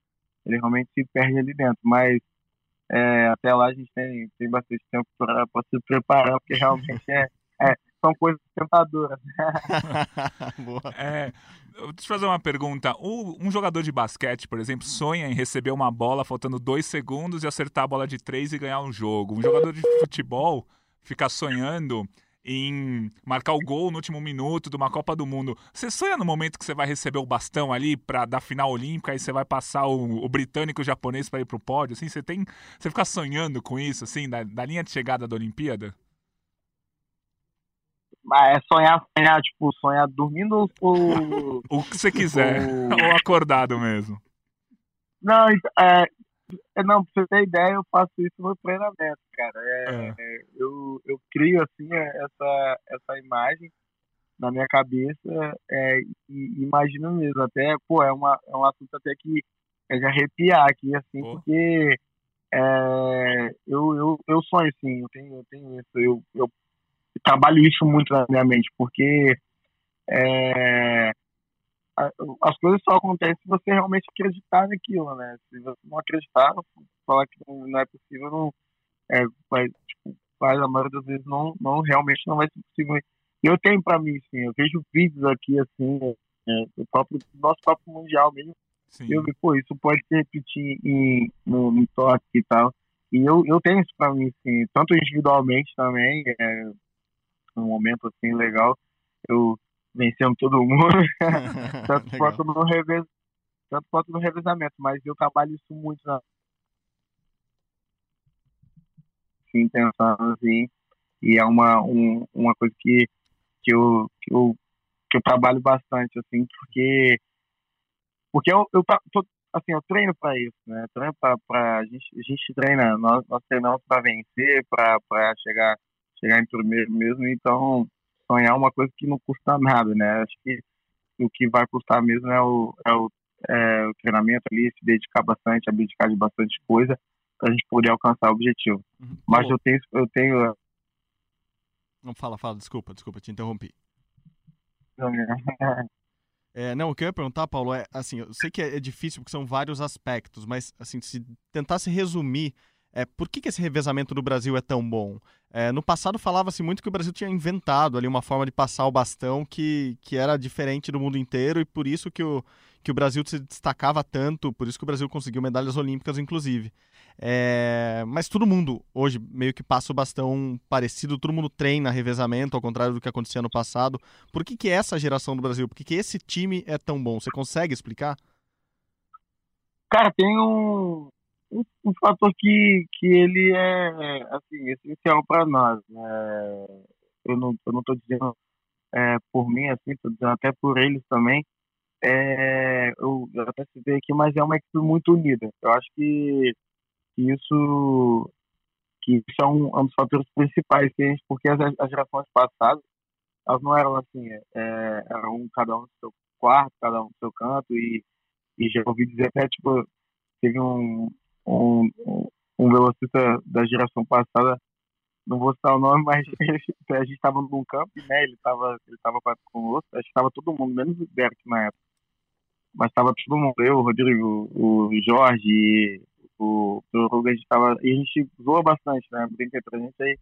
ele realmente se perde ali dentro, mas é, até lá a gente tem, tem bastante tempo para se preparar, porque realmente é, é são coisas tentadoras. <laughs> é, deixa eu fazer uma pergunta. Um jogador de basquete, por exemplo, sonha em receber uma bola faltando dois segundos e acertar a bola de três e ganhar um jogo. Um jogador de futebol fica sonhando em marcar o gol no último minuto de uma Copa do Mundo. Você sonha no momento que você vai receber o bastão ali para da final olímpica e você vai passar o, o britânico e o japonês para ir pro pódio? Assim, você tem, você fica sonhando com isso assim, da, da linha de chegada da Olimpíada? É sonhar, sonhar, tipo, sonhar dormindo ou. <laughs> o que você quiser. <laughs> ou acordado mesmo. Não, é, é, não, pra você ter ideia, eu faço isso no treinamento, cara. É, é. é eu, eu crio, assim, é, essa, essa imagem na minha cabeça é, e imagino mesmo. Até, pô, é, uma, é um assunto até que é de arrepiar aqui, assim, pô. porque é, eu, eu, eu sonho, sim, eu tenho, eu tenho isso. Eu, eu trabalho isso muito na minha mente, porque é, as coisas só acontecem se você realmente acreditar naquilo, né? Se você não acreditar, falar que não é possível, não é, vai, tipo, vai, a maioria das vezes não, não realmente não vai ser possível. Eu tenho para mim, sim, eu vejo vídeos aqui assim, é, do próprio nosso próprio mundial mesmo. Sim. Eu vi, pô, isso pode se repetir em, no, no toque e tal. E eu, eu tenho isso para mim, sim, tanto individualmente também, é, um momento assim legal, eu vencendo todo mundo, <laughs> tanto, quanto no revez, tanto quanto no revezamento, mas eu trabalho isso muito na sim, pensando assim, e é uma, um, uma coisa que, que, eu, que, eu, que eu trabalho bastante, assim, porque porque eu, eu tô, assim, eu treino para isso, né? Treino para a gente, a gente treina, nós, nós treinamos para vencer, para chegar chegar em primeiro mesmo, então sonhar é uma coisa que não custa nada, né? Acho que o que vai custar mesmo é o, é o, é o treinamento ali, se dedicar bastante, abdicar de bastante coisa para a gente poder alcançar o objetivo. Uhum. Mas eu tenho, eu tenho. Não fala, fala, desculpa, desculpa, te interrompi. <laughs> É, não, o que eu ia perguntar, Paulo, é assim, eu sei que é difícil porque são vários aspectos, mas assim, se tentasse resumir é, por que, que esse revezamento no Brasil é tão bom? É, no passado falava-se muito que o Brasil tinha inventado ali uma forma de passar o bastão que, que era diferente do mundo inteiro e por isso que o, que o Brasil se destacava tanto, por isso que o Brasil conseguiu medalhas olímpicas, inclusive. É, mas todo mundo hoje meio que passa o bastão parecido, todo mundo treina revezamento, ao contrário do que acontecia no passado. Por que, que essa geração do Brasil, por que, que esse time é tão bom? Você consegue explicar? Cara, tem um, um, fator que, que ele é assim, essencial para nós. Né? Eu não eu não estou dizendo é, por mim, assim, estou dizendo até por eles também. É, eu, até citei aqui, mas é uma equipe muito unida. Eu acho que, que isso que isso é um, um dos fatores principais que a gente, porque as, as gerações passadas elas não eram assim, é, eram um, cada um no seu quarto, cada um no seu canto, e, e já ouvi dizer até, tipo, teve um, um, um velocista da geração passada, não vou citar o nome, mas <laughs> a gente estava num campo, né, ele estava ele tava conosco, acho que estava todo mundo, menos o Derek na época, mas estava todo mundo, eu, o Rodrigo, o Jorge, o, o Ruga, a gente tava, e a gente zoa bastante, né, brinca entre a gente aí,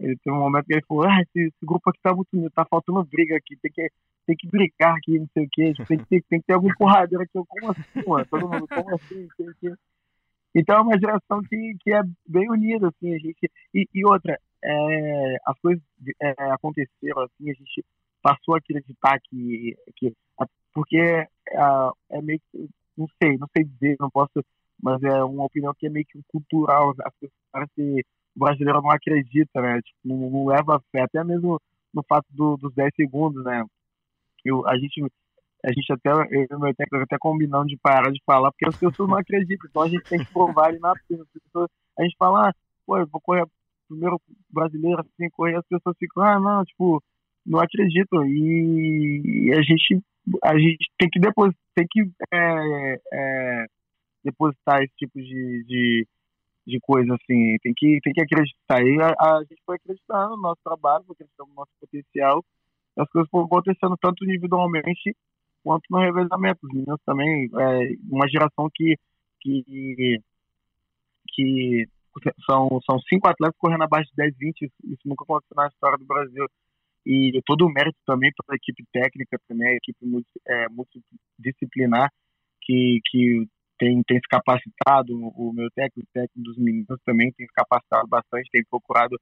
ele teve um momento que ele falou, ah, esse, esse grupo aqui tá muito unido, tá faltando briga aqui, tem que, tem que brigar aqui, não sei o quê, tem que, tem, tem que ter algum porradeiro aqui, eu, como assim, mano? Todo mundo, como assim? Tem que... Então é uma geração que, que é bem unida, assim, a gente, e, e outra, é, as coisas é, aconteceram, assim, a gente passou a acreditar que, que porque é, é meio que, não sei, não sei dizer, não posso, mas é uma opinião que é meio que cultural, as pessoas parecem o brasileiro não acredita, né? Tipo, não, não, leva fé, até mesmo no fato do, dos 10 segundos, né? Eu, a gente a gente até, eu e meu técnico até combinando de parar de falar, porque as pessoas não acreditam, então a gente tem que provar ali na pista. A gente fala, ah, pô, eu vou correr primeiro brasileiro assim, correr, as pessoas ficam, ah, não, tipo, não acreditam. E, a gente a gente tem que depois tem que é, é, depositar esse tipo de, de de coisa assim, tem que, tem que acreditar. E a, a gente foi acreditando no nosso trabalho, foi acreditando no nosso potencial, as coisas foram acontecendo tanto individualmente quanto no revezamento. Os meninos também, é, uma geração que, que, que são, são cinco atletas correndo abaixo de 10, 20, isso, nunca aconteceu na história do Brasil. E todo o mérito também para a equipe técnica, também a equipe é, multidisciplinar, que, que tem, tem se capacitado, o meu técnico, o técnico dos meninos também tem se capacitado bastante, tem procurado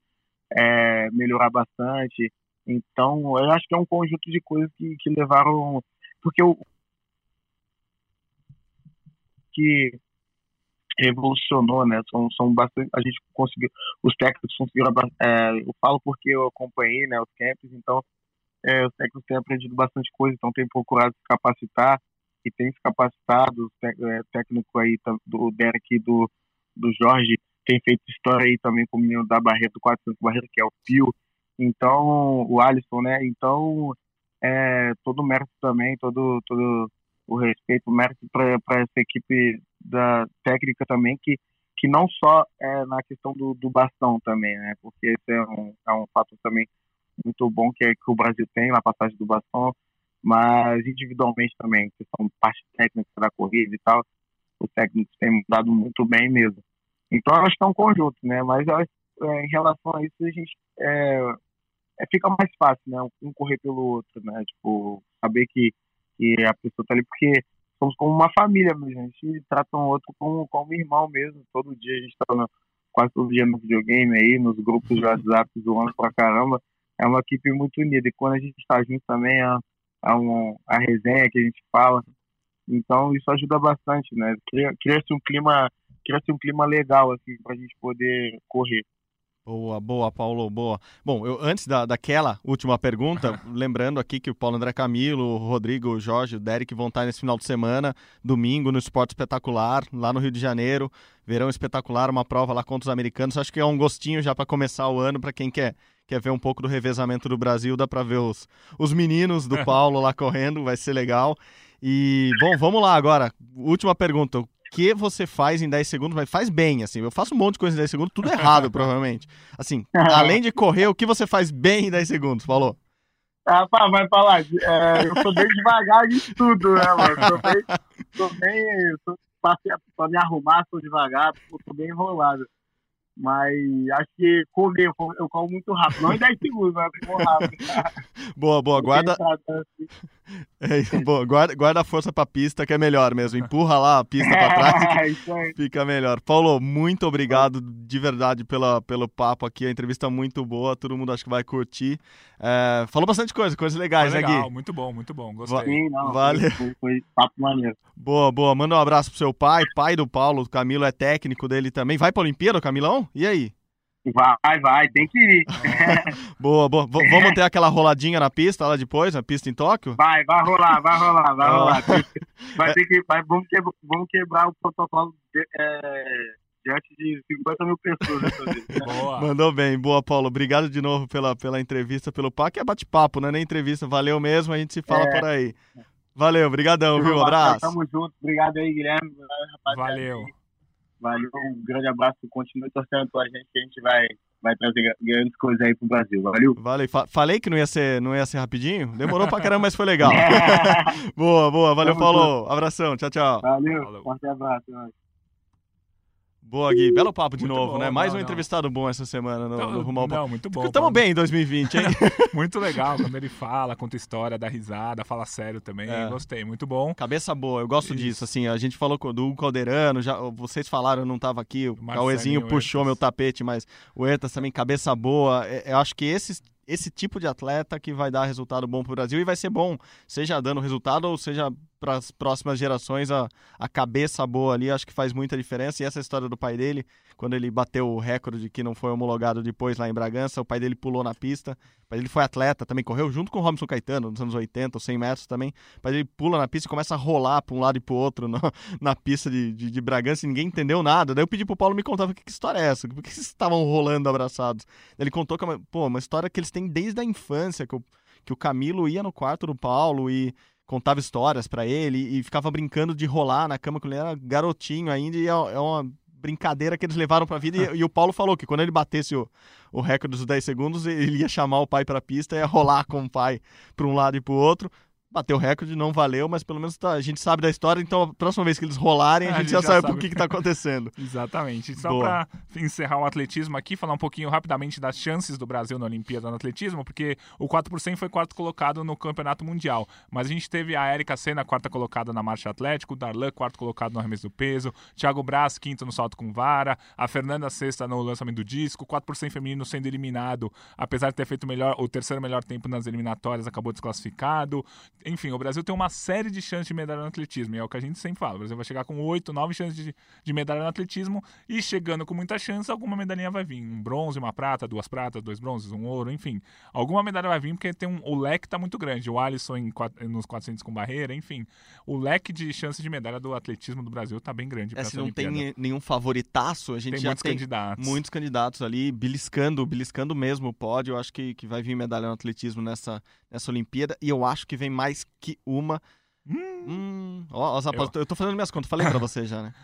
é, melhorar bastante. Então, eu acho que é um conjunto de coisas que, que levaram. Porque o. que revolucionou, né? São, são bastante. A gente conseguiu. Os técnicos conseguiram. É, eu falo porque eu acompanhei né, os camps, então é, os técnicos têm aprendido bastante coisa, então têm procurado se capacitar que tem se capacitado, é, técnico aí do Derek e do, do Jorge, tem feito história aí também com o menino da Barreira, do 400 Barreira, que é o Pio, então, o Alisson, né, então, é, todo o mérito também, todo, todo o respeito, o mérito para essa equipe da técnica também, que, que não só é na questão do, do bastão também, né, porque esse é um, é um fato também muito bom que, é, que o Brasil tem, na passagem do bastão, mas individualmente também, que são parte técnica da corrida e tal, os técnicos têm dado muito bem mesmo. Então, acho que é um conjunto, né? Mas é, em relação a isso, a gente é, é, fica mais fácil, né? Um correr pelo outro, né? Tipo, saber que, que a pessoa tá ali, porque somos como uma família mesmo, a gente trata um outro como, como irmão mesmo. Todo dia a gente tá no, quase todo dia no videogame aí, nos grupos de <laughs> WhatsApp zoando pra caramba. É uma equipe muito unida. E quando a gente está junto também, é, a, um, a resenha que a gente fala. Então isso ajuda bastante, né? Cria-se um clima, cria-se um clima legal assim para a gente poder correr. Boa, boa, Paulo, boa. Bom, eu antes da, daquela última pergunta, <laughs> lembrando aqui que o Paulo André Camilo, o Rodrigo, o Jorge, o Derek vão estar nesse final de semana, domingo, no Esporte Espetacular, lá no Rio de Janeiro. Verão espetacular, uma prova lá contra os americanos. Acho que é um gostinho já para começar o ano para quem quer quer ver um pouco do revezamento do Brasil, dá para ver os, os meninos do <laughs> Paulo lá correndo, vai ser legal. E, bom, vamos lá agora. Última pergunta. O que você faz em 10 segundos, mas faz bem, assim. Eu faço um monte de coisa em 10 segundos, tudo errado, <laughs> provavelmente. Assim, além de correr, o que você faz bem em 10 segundos, Paulo? Ah, pá, vai falar. É, eu sou bem devagar em tudo, né, mano? Sou bem. Sou bem sou, pra, pra me arrumar, sou devagar, sou bem enrolado. Mas acho que comer, eu como muito rápido. Não em 10 segundos, mas como rápido. <laughs> boa, boa. Guarda. <laughs> É isso, boa. Guarda, guarda a força pra pista, que é melhor mesmo. Empurra lá a pista pra trás. <laughs> É, fica melhor. Paulo, muito obrigado de verdade pela, pelo papo aqui. A entrevista muito boa. Todo mundo acho que vai curtir. É, falou bastante coisa, coisas legais, foi né, legal, Gui? Muito bom, muito bom. Gostei. Sim, não, Valeu. Foi, foi papo maneiro. Boa, boa. Manda um abraço pro seu pai, pai do Paulo. O Camilo é técnico dele também. Vai pra Olimpíada, Camilão? E aí? Vai, vai, tem que ir. <laughs> boa, boa. V vamos ter aquela roladinha na pista lá depois, na pista em Tóquio? Vai, vai rolar, vai rolar, vai rolar. <laughs> Vai ter que, vai, vamos, quebrar, vamos quebrar o protocolo de, é, diante de 50 mil pessoas. <laughs> Boa. Mandou bem, boa, Paulo. Obrigado de novo pela, pela entrevista, pelo papo, é bate-papo, não é nem entrevista. Valeu mesmo, a gente se fala é. por aí. Valeu, brigadão, viu? Abraço. Tamo junto. Obrigado aí, Guilherme. Valeu. Valeu, um grande abraço. Continue torcendo com a gente que a gente vai, vai trazer grandes coisas aí pro Brasil. Valeu. Valeu. Fa falei que não ia, ser, não ia ser rapidinho? Demorou pra caramba, mas foi legal. <laughs> <laughs> boa, boa. Valeu, falou. Abração, tchau, tchau. Valeu, Falou. forte abraço. Boa, Gui. Belo papo de Muito novo, bom, né? Mais não, um não. entrevistado bom essa semana no, Não, no Rumo ao não, muito bom. Tamo bem em 2020, hein? <laughs> Muito legal quando ele fala, conta história, dá risada, fala sério também. É. Gostei, muito bom. Cabeça boa, eu gosto Isso. disso, assim, a gente falou do Calderano, já, vocês falaram, eu não tava aqui, o Cauezinho puxou meu tapete, mas o Ertas também, cabeça boa, É- eu acho que esse, esse tipo de atleta que vai dar resultado bom pro Brasil e vai ser bom, seja dando resultado ou seja para as próximas gerações, a, a cabeça boa ali, acho que faz muita diferença, e essa história do pai dele, quando ele bateu o recorde que não foi homologado depois lá em Bragança, o pai dele pulou na pista, o pai dele foi atleta, também correu junto com o Robson Caetano, nos anos 80, os 100 metros também, o pai dele pula na pista e começa a rolar para um lado e para o outro <laughs> na pista de, de, de Bragança e ninguém entendeu nada. Daí eu pedi pro Paulo me contar que, que história é essa? Por que vocês estavam rolando abraçados? Ele contou que é uma, pô, uma história que eles têm desde a infância, que o, que o Camilo ia no quarto do Paulo e contava histórias para ele e ficava brincando de rolar na cama quando ele era garotinho ainda e é, é uma brincadeira que eles levaram pra vida. E, e o Paulo falou que quando ele batesse o, o recorde dos 10 segundos ele ia chamar o pai pra pista e ia rolar com o pai pra um lado e pro outro bateu o recorde, não valeu, mas pelo menos tá- a gente sabe da história, então a próxima vez que eles rolarem, a, <laughs> A gente, gente já, já sabe, sabe. por que, que tá acontecendo. <laughs> Exatamente. Só para encerrar o atletismo aqui, falar um pouquinho rapidamente das chances do Brasil na Olimpíada no atletismo, porque o 4% foi quarto colocado no Campeonato Mundial. Mas a gente teve a Érica Senna, quarta colocada na marcha atlético, o Darlan, quarto colocado no arremesso do peso, Thiago Braz, quinto no salto com vara, a Fernanda sexta no lançamento do disco, 4% feminino sendo eliminado, apesar de ter feito melhor, o terceiro melhor tempo nas eliminatórias, acabou desclassificado. Enfim, o Brasil tem uma série de chances de medalha no atletismo, e é o que a gente sempre fala. O Brasil vai chegar com 8, 9 chances de, de medalha no atletismo, e chegando com muita chance, alguma medalhinha vai vir. Um bronze, uma prata, duas pratas, dois bronzes, um ouro, enfim. Alguma medalha vai vir, porque tem um, o leque tá muito grande. O Alisson em, nos 400 com barreira, enfim. O leque de chances de medalha do atletismo do Brasil tá bem grande. É, se não Olimpíada. tem nenhum favoritaço, a gente Tem já muitos tem candidatos. muitos candidatos ali, beliscando, beliscando mesmo o pódio. Eu acho que, que vai vir medalha no atletismo nessa, nessa Olimpíada. E eu acho que vem mais que uma. Hum, ó, ó, Zapata, eu... tô fazendo minhas contas, falei pra você já, né?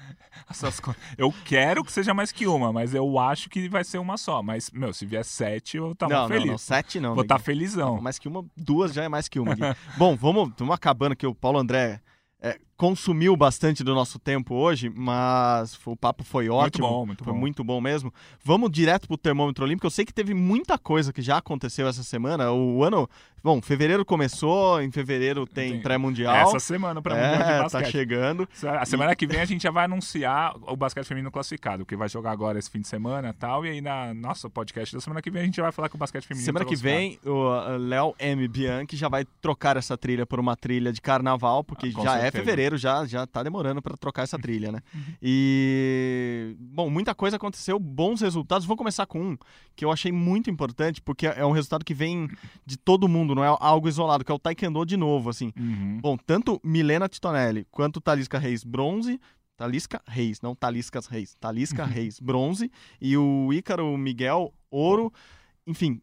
<laughs> Eu quero que seja mais que uma, mas eu acho que vai ser uma só. Mas, meu, se vier sete, eu tava não, feliz. não, não, sete não. Vou estar neguinho. felizão. Mais que uma, duas já é mais que uma. Gui. <laughs> Bom, vamos, vamos acabando que o Paulo André é, consumiu bastante do nosso tempo hoje, mas o papo foi ótimo. bom, muito foi bom. muito bom mesmo. Vamos direto pro termômetro olímpico. Eu sei que teve muita coisa que já aconteceu essa semana. O ano, bom, fevereiro começou, em fevereiro tem, pré-mundial. Essa semana pra Mundial de é, tá basquete. chegando. A semana que vem a gente já vai anunciar o basquete feminino classificado, que vai jogar agora esse fim de semana e tal. E aí na nossa podcast da semana que vem a gente vai falar que o basquete feminino Semana tá que vem, o uh, Léo M. Bianchi já vai trocar essa trilha por uma trilha de carnaval, porque Ah, com já é certeza. Fevereiro, já, já tá demorando para trocar essa trilha, né? <laughs> E. Bom, muita coisa aconteceu, bons resultados. Vou começar com um que eu achei muito importante, porque é um resultado que vem de todo mundo, não é algo isolado, que é o Taekwondo de novo, assim. Uhum. Bom, tanto Milena Titonelli quanto Talisca Reis, bronze. Talisca Reis, não Taliscas Reis. Talisca Reis, bronze. E o Ícaro Miguel, ouro. Enfim,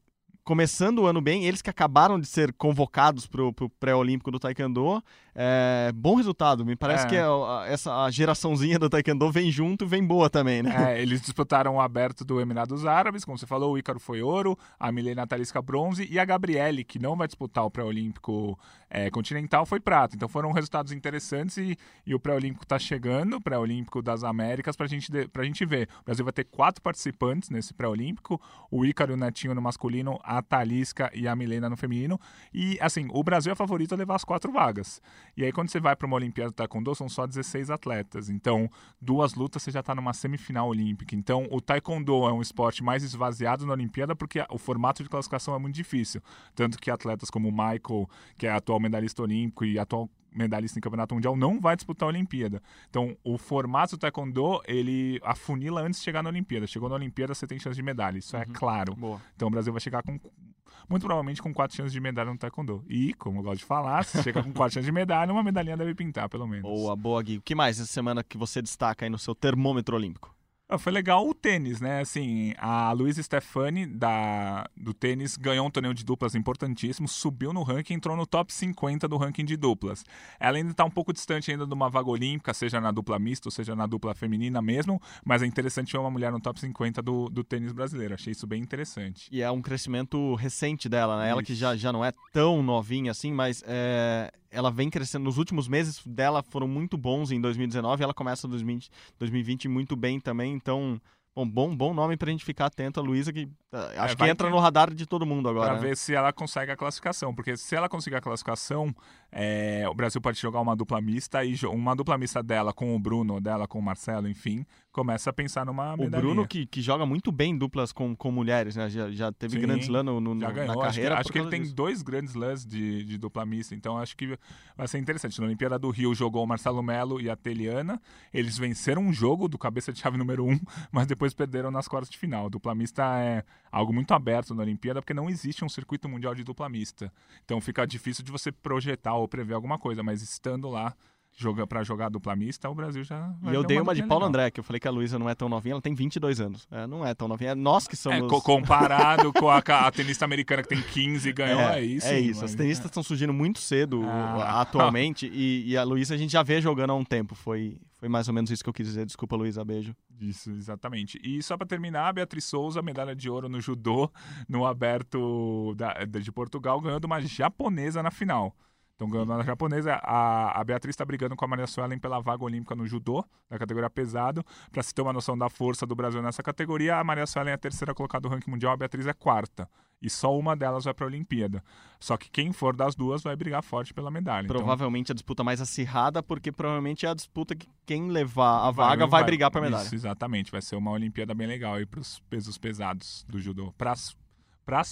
começando o ano bem, eles que acabaram de ser convocados para o pré-olímpico do Taekwondo. É, bom resultado, me parece É. que a, essa a geraçãozinha do Taekwondo vem junto e vem boa também, né? É, eles disputaram o aberto do Emirados Árabes, como você falou, o Ícaro foi ouro, a Milena Talisca bronze e a Gabriele, que não vai disputar o pré-olímpico é, continental, foi prata. Então foram resultados interessantes e, e o pré-olímpico está chegando, o pré-olímpico das Américas, para gente pra gente ver. O Brasil vai ter quatro participantes nesse pré-olímpico, o Ícaro e o Netinho no masculino, a Talisca e a Milena no feminino. E, assim, o Brasil é favorito a levar as quatro vagas. E aí, quando você vai para uma Olimpíada do Taekwondo, são só 16 atletas. Então, duas lutas, você já está numa semifinal olímpica. Então, o Taekwondo é um esporte mais esvaziado na Olimpíada porque o formato de classificação é muito difícil. Tanto que atletas como o Michael, que é atual medalhista olímpico e atual medalhista em campeonato mundial, não vai disputar a Olimpíada. Então, o formato do Taekwondo, ele afunila antes de chegar na Olimpíada. Chegou na Olimpíada, você tem chance de medalha. Isso é claro. Boa. Então o Brasil vai chegar com muito provavelmente com quatro chances de medalha no Taekwondo. E, como eu gosto de falar, se chega com quatro <laughs> chances de medalha, uma medalhinha deve pintar, pelo menos. Boa, boa, Gui. O que mais essa semana que você destaca aí no seu termômetro olímpico? Ah, Foi legal o tênis, né? Assim, a Luísa Stefani da, do tênis ganhou um torneio de duplas importantíssimo, subiu no ranking, entrou no top 50 do ranking de duplas. Ela ainda está um pouco distante ainda de uma vaga olímpica, seja na dupla mista, ou seja na dupla feminina mesmo, mas é interessante ver uma mulher no top 50 do, do tênis brasileiro. Achei isso bem interessante. E é um crescimento recente dela, né? Ela que Isso. já, já não é tão novinha assim, mas é, ela vem crescendo. Nos últimos meses dela foram muito bons em 2019. Ela começa 2020, 2020 muito bem também. Então, bom, bom, bom nome pra gente ficar atento. A Luísa, que ah, acho que entra ter- no radar de todo mundo agora. Para né? ver se ela consegue a classificação, porque se ela conseguir a classificação, é, o Brasil pode jogar uma dupla mista e uma dupla mista dela com o Bruno, dela com o Marcelo, enfim, começa a pensar numa O medalhinha. Bruno, que, que joga muito bem duplas com, com mulheres, né? Já, já teve Sim, grandes slam no, no- já na ganhou. Acho que, carreira. acho que ele causa tem disso. dois grandes lãs de, de dupla mista, então acho que vai ser interessante. Na Olimpíada do Rio jogou o Marcelo Melo e a Teliana. Eles venceram um jogo do cabeça de chave número um, <laughs> mas depois perderam nas quartas de final. Dupla mista é algo muito aberto na Olimpíada, porque não existe um circuito mundial de dupla mista. Então fica difícil de você projetar ou prever alguma coisa, mas estando lá joga, para jogar dupla mista, o Brasil já. E eu dei uma de duplinha Paulo legal. André, que eu falei que a Luísa não é tão novinha, ela tem 22 anos. É, não é tão novinha, é nós que É, somos... co- comparado com a, a tenista americana que tem 15 e ganhou, é, isso. É isso. mas- As tenistas estão surgindo muito cedo Ah. atualmente e, e a Luísa a gente já vê jogando há um tempo. Foi, foi mais ou menos isso que eu quis dizer. Desculpa, Luísa, beijo. Isso, exatamente. E só para terminar, a Beatriz Souza, medalha de ouro no judô, no aberto da- de Portugal, ganhou de uma japonesa na final. Então, ganhando na japonesa, a, a Beatriz está brigando com a Maria Suelen pela vaga olímpica no judô, da categoria pesado. Para se ter uma noção da força do Brasil nessa categoria, a Maria Suelen é a terceira colocada do ranking mundial, a Beatriz é quarta. E só uma delas vai para a Olimpíada. Só que quem for das duas vai brigar forte pela medalha. Então, Provavelmente a disputa mais acirrada, porque provavelmente é a disputa que quem levar a vaga vai, brigar pra medalha. Isso, exatamente. Vai ser uma Olimpíada bem legal aí para os pesos pesados do judô. Para as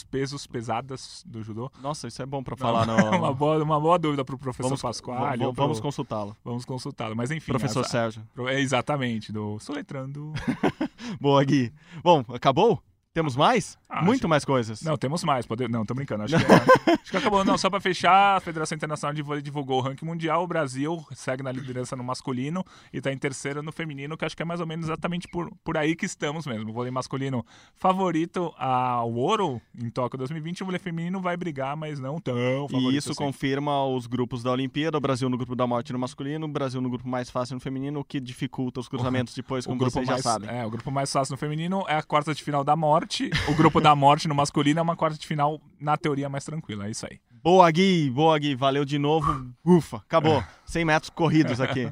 pesos pesadas do judô. Nossa, isso é bom pra falar <laughs> no... uma, boa, uma boa dúvida para o professor Pasquale. vamos, vamos consultá-lo. vamos consultá-lo. Mas enfim. Professor as- Sérgio. pro- é exatamente, do Soletrando. <laughs> Boa, Gui. Bom, acabou? Temos mais? Ah, Muito acho- mais coisas. Não, temos mais. Pode... Não, tô brincando. Acho <laughs> que, é- acho que acabou. Não, só para fechar, a Federação Internacional de Vôlei divulgou o ranking mundial. O Brasil segue na liderança no masculino e está em terceiro no feminino, que acho que é mais ou menos exatamente por, por aí que estamos mesmo. O vôlei masculino favorito ao ouro em Tóquio 2020. O vôlei feminino vai brigar, mas não tão favorito. E isso assim. confirma os grupos da Olimpíada, o Brasil no grupo da morte no masculino, o Brasil no grupo mais fácil no feminino, o que dificulta os <laughs> cruzamentos depois, O como grupo, vocês já mais, sabem. é, o grupo mais fácil no feminino é a quarta de final da morte. O grupo da morte no masculino é uma quarta de final, na teoria, mais tranquila. É isso aí. Boa, Gui, boa, Gui, valeu de novo. Ufa, acabou. 100 metros corridos aqui.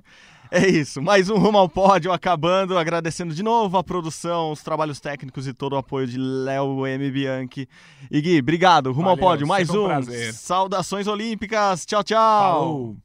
É isso, mais um Rumo ao Pódio acabando, agradecendo de novo a produção, os trabalhos técnicos e todo o apoio de Léo M. Bianchi. E Gui, obrigado, Rumo ao Valeu, Pódio, mais um um. Saudações Olímpicas, tchau, tchau. Falou!